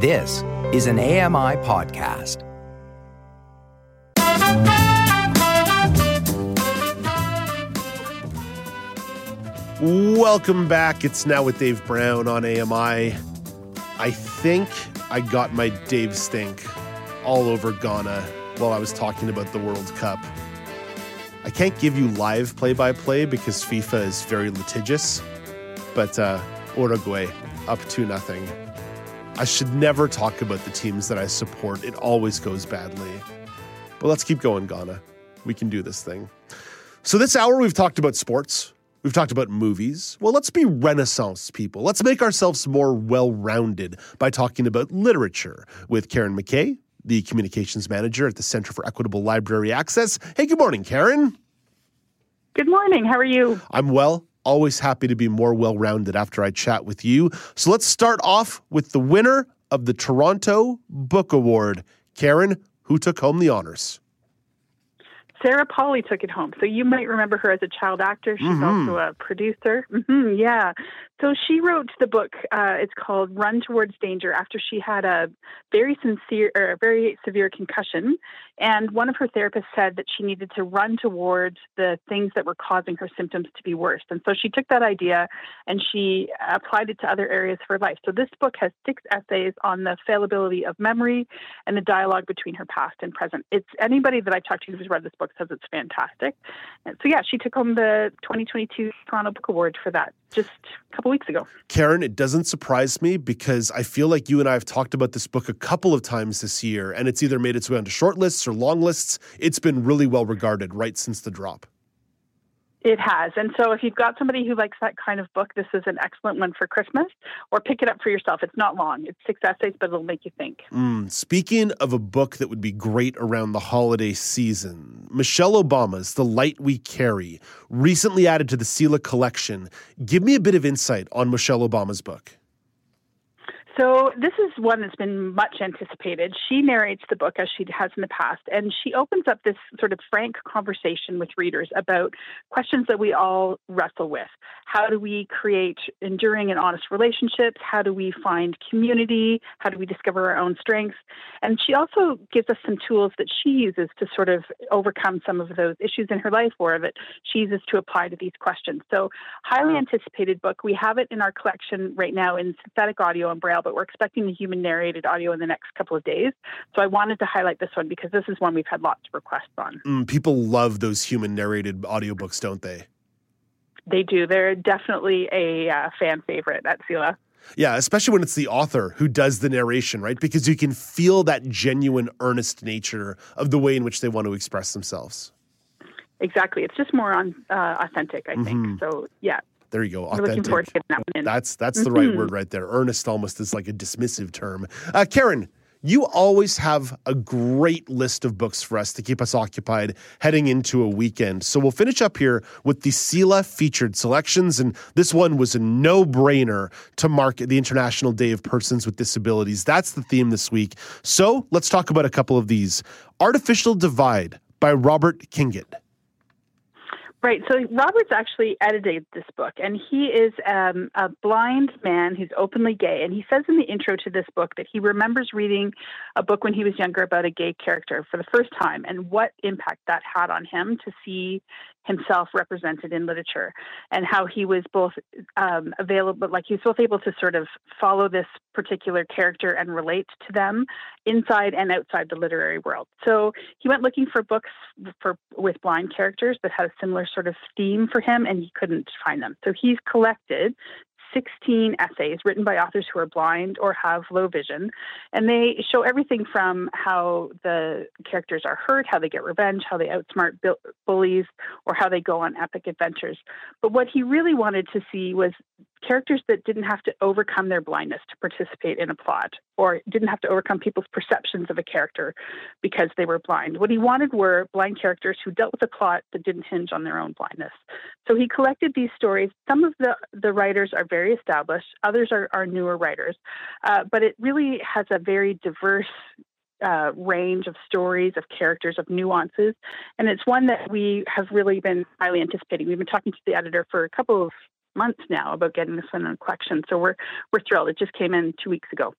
This is an AMI podcast. Welcome back. It's now with Dave Brown on AMI. I think I got my Dave stink all over Ghana while I was talking about the World Cup. I can't give you live play by play because FIFA is very litigious, but uh, Uruguay up to nothing. I should never talk about the teams that I support, it always goes badly. But let's keep going, Ghana. We can do this thing. So, this hour, we've talked about sports. We've talked about movies. Well, let's be Renaissance people. Let's make ourselves more well rounded by talking about literature with Karen McKay, the communications manager at the Center for Equitable Library Access. Hey, good morning, Karen. Good morning. How are you? I'm well. Always happy to be more well rounded after I chat with you. So let's start off with the winner of the Toronto Book Award. Karen, who took home the honors? Sarah Polley took it home. So you might remember her as a child actor. She's mm-hmm. also a producer. Mm-hmm, yeah. So she wrote the book. Uh, it's called Run Towards Danger after she had a very sincere or a very severe concussion. And one of her therapists said that she needed to run towards the things that were causing her symptoms to be worse. And so she took that idea and she applied it to other areas of her life. So this book has six essays on the fallibility of memory and the dialogue between her past and present. It's anybody that I've talked to who's read this book says it's fantastic. And so yeah, she took home the 2022 Toronto Book Award for that just a couple weeks ago. Karen, it doesn't surprise me because I feel like you and I have talked about this book a couple of times this year, and it's either made its way onto short lists or long lists. It's been really well regarded right since the drop. It has. And so if you've got somebody who likes that kind of book, this is an excellent one for Christmas or pick it up for yourself. It's not long, it's six essays, but it'll make you think. Mm, speaking of a book that would be great around the holiday season, Michelle Obama's The Light We Carry, recently added to the CELA collection. Give me a bit of insight on Michelle Obama's book. So this is one that's been much anticipated. She narrates the book as she has in the past, and she opens up this sort of frank conversation with readers about questions that we all wrestle with. How do we create enduring and honest relationships? How do we find community? How do we discover our own strengths? And she also gives us some tools that she uses to sort of overcome some of those issues in her life or that she uses to apply to these questions. So highly anticipated book. We have it in our collection right now in synthetic audio and braille but we're expecting the human narrated audio in the next couple of days. So I wanted to highlight this one because this is one we've had lots of requests on. Mm, people love those human narrated audiobooks, don't they? They do. They're definitely a uh, fan favorite at CELA. Yeah, especially when it's the author who does the narration, right? Because you can feel that genuine, earnest nature of the way in which they want to express themselves. Exactly. It's just more on uh, authentic, I think. Mm-hmm. So, yeah, there you go. Authentic. Looking forward to getting that one in. That's that's the right mm-hmm. word right there. Earnest almost is like a dismissive term. Uh, Karen, you always have a great list of books for us to keep us occupied heading into a weekend. So we'll finish up here with the CELA featured selections. And this one was a no brainer to mark the International Day of Persons with Disabilities. That's the theme this week. So let's talk about a couple of these Artificial Divide by Robert Kingett. Right. So Robert's actually edited this book, and he is um, a blind man who's openly gay. And he says in the intro to this book that he remembers reading a book when he was younger about a gay character for the first time, and what impact that had on him to see himself represented in literature, and how he was both um, available, like he was both able to sort of follow this particular character and relate to them inside and outside the literary world. So he went looking for books for with blind characters that had a similar sort of theme for him, and he couldn't find them. So he's collected 16 essays written by authors who are blind or have low vision. And they show everything from how the characters are hurt, how they get revenge, how they outsmart bullies, or how they go on epic adventures. But what he really wanted to see was characters that didn't have to overcome their blindness to participate in a plot or didn't have to overcome people's perceptions of a character because they were blind. What he wanted were blind characters who dealt with a plot that didn't hinge on their own blindness. So he collected these stories. Some of the, the writers are very established, others are, are newer writers, uh, but it really has a very diverse uh, range of stories, of characters, of nuances. And it's one that we have really been highly anticipating. We've been talking to the editor for a couple of months now about getting this one in a collection. So we're we're thrilled. It just came in two weeks ago.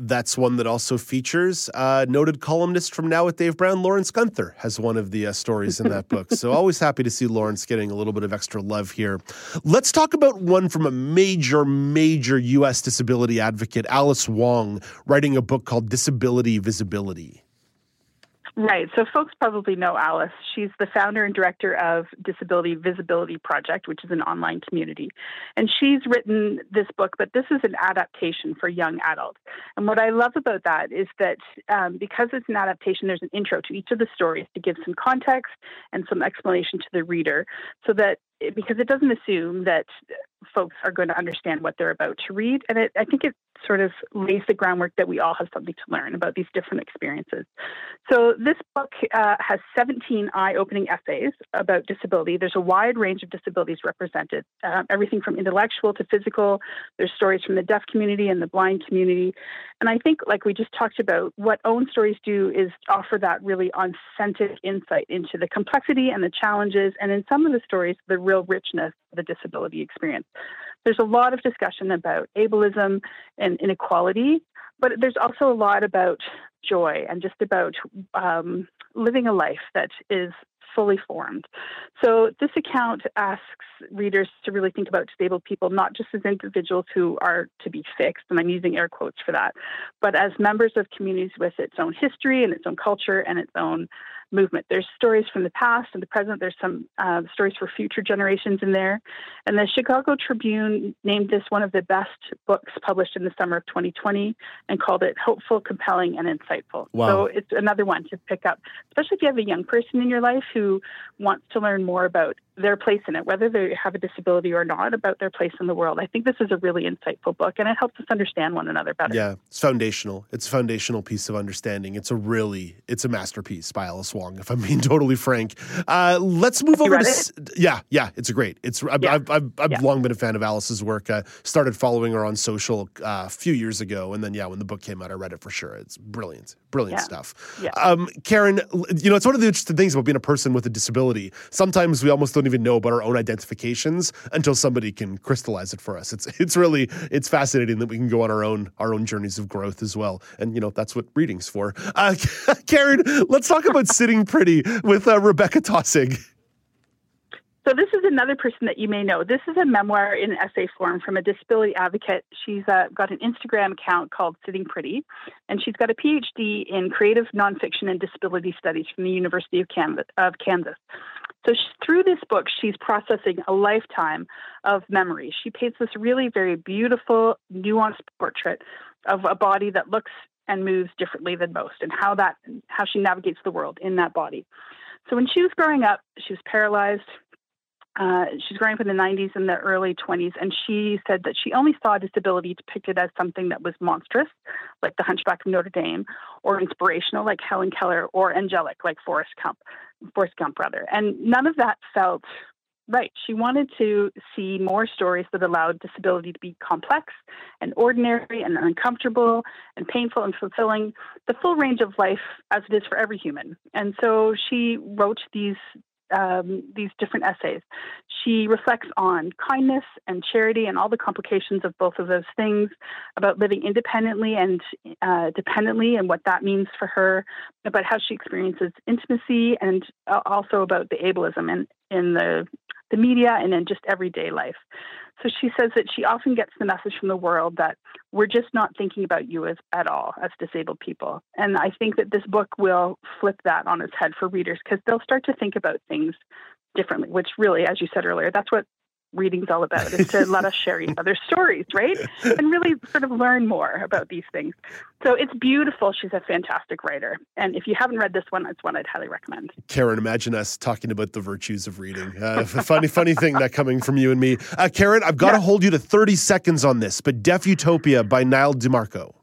that's one that also features uh, noted columnist from Now with Dave Brown, Lawrence Gunther, has one of the uh, stories in that book. So always happy to see Lawrence getting a little bit of extra love here. Let's talk about one from a major, major U.S. disability advocate, Alice Wong, writing a book called Disability Visibility. Right. So folks probably know Alice. She's the founder and director of Disability Visibility Project, which is an online community. And she's written this book, but this is an adaptation for young adults. And what I love about that is that um, because it's an adaptation, there's an intro to each of the stories to give some context and some explanation to the reader so that because it doesn't assume that folks are going to understand what they're about to read. And it, I think it sort of lays the groundwork that we all have something to learn about these different experiences. So this book uh, has 17 eye-opening essays about disability. There's a wide range of disabilities represented, uh, everything from intellectual to physical. There's stories from the deaf community and the blind community. And I think, like we just talked about, what Own Stories do is offer that really authentic insight into the complexity and the challenges, and in some of the stories, the real richness of the disability experience. There's a lot of discussion about ableism and inequality, but there's also a lot about joy and just about um, living a life that is fully formed. So this account asks readers to really think about disabled people not just as individuals who are to be fixed, and I'm using air quotes for that, but as members of communities with its own history and its own culture and its own movement. There's stories from the past and the present. There's some uh, stories for future generations in there. And the Chicago Tribune named this one of the best books published in the summer of 2020 and called it hopeful, compelling, and insightful. Wow. So it's another one to pick up, especially if you have a young person in your life who wants to learn more about their place in it, whether they have a disability or not, about their place in the world. I think this is a really insightful book and it helps us understand one another better. Yeah, it's foundational. It's a foundational piece of understanding. It's a really, it's a masterpiece by Alice Wong, if I'm being totally frank. Uh, let's move over to, it? yeah, yeah, it's great. It's, I've, yeah. I've, I've, I've yeah. long been a fan of Alice's work. Uh, started following her on social uh, a few years ago. And then, yeah, when the book came out, I read it for sure. It's brilliant, brilliant yeah. stuff. Yeah. Um, Karen, you know, it's one of the interesting things about being a person with a disability. Sometimes we almost don't even know about our own identifications until somebody can crystallize it for us. It's it's really it's fascinating that we can go on our own our own journeys of growth as well. And you know that's what reading's for. Uh, Karen, let's talk about sitting pretty with uh, Rebecca Taussig. So this is another person that you may know. This is a memoir in essay form from a disability advocate. She's uh, got an Instagram account called Sitting Pretty, and she's got a PhD in creative nonfiction and disability studies from the University of Kansas. Of Kansas. So she, through this book, she's processing a lifetime of memories. She paints this really very beautiful, nuanced portrait of a body that looks and moves differently than most, and how that how she navigates the world in that body. So when she was growing up, she was paralyzed. Uh, she's growing up in the 90s and the early 20s, and she said that she only saw disability depicted as something that was monstrous, like the Hunchback of Notre Dame, or inspirational, like Helen Keller, or angelic, like Forrest Gump, Forrest Gump, rather. And none of that felt right. She wanted to see more stories that allowed disability to be complex and ordinary and uncomfortable and painful and fulfilling, the full range of life as it is for every human. And so she wrote these um, these different essays. She reflects on kindness and charity and all the complications of both of those things, about living independently and uh, dependently and what that means for her, about how she experiences intimacy, and also about the ableism in, in the the media and in just everyday life. So she says that she often gets the message from the world that we're just not thinking about you as at all as disabled people. And I think that this book will flip that on its head for readers because they'll start to think about things differently, which really, as you said earlier, that's what reading's all about is to let us share each other's stories, right? And really sort of learn more about these things. So it's beautiful. She's a fantastic writer. And if you haven't read this one, it's one I'd highly recommend. Karen, imagine us talking about the virtues of reading. Uh, funny, funny thing that coming from you and me. Uh, Karen, I've got yeah. to hold you to 30 seconds on this, but Deaf Utopia by Nyle DiMarco.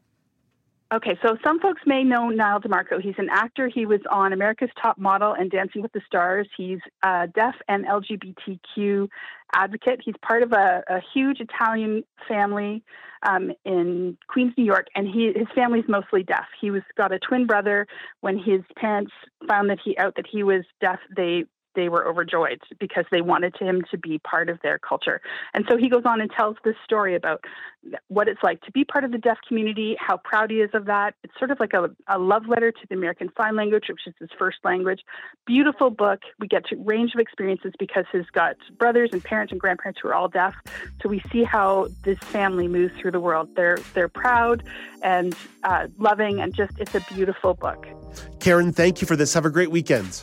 Okay, so some folks may know Nyle DiMarco. He's an actor. He was on America's Top Model and Dancing with the Stars. He's a deaf and LGBTQ advocate. He's part of a, a huge Italian family um, in Queens, New York, and he his family's mostly deaf. He was got a twin brother. When his parents found that he out that he was deaf, they they were overjoyed because they wanted him to be part of their culture. And so he goes on and tells this story about what it's like to be part of the deaf community, how proud he is of that. It's sort of like a, a love letter to the American Sign Language, which is his first language. Beautiful book. We get to range of experiences because he's got brothers and parents and grandparents who are all deaf. So we see how this family moves through the world. They're they're proud and uh, loving, and just it's a beautiful book. Karen, thank you for this. Have a great weekend.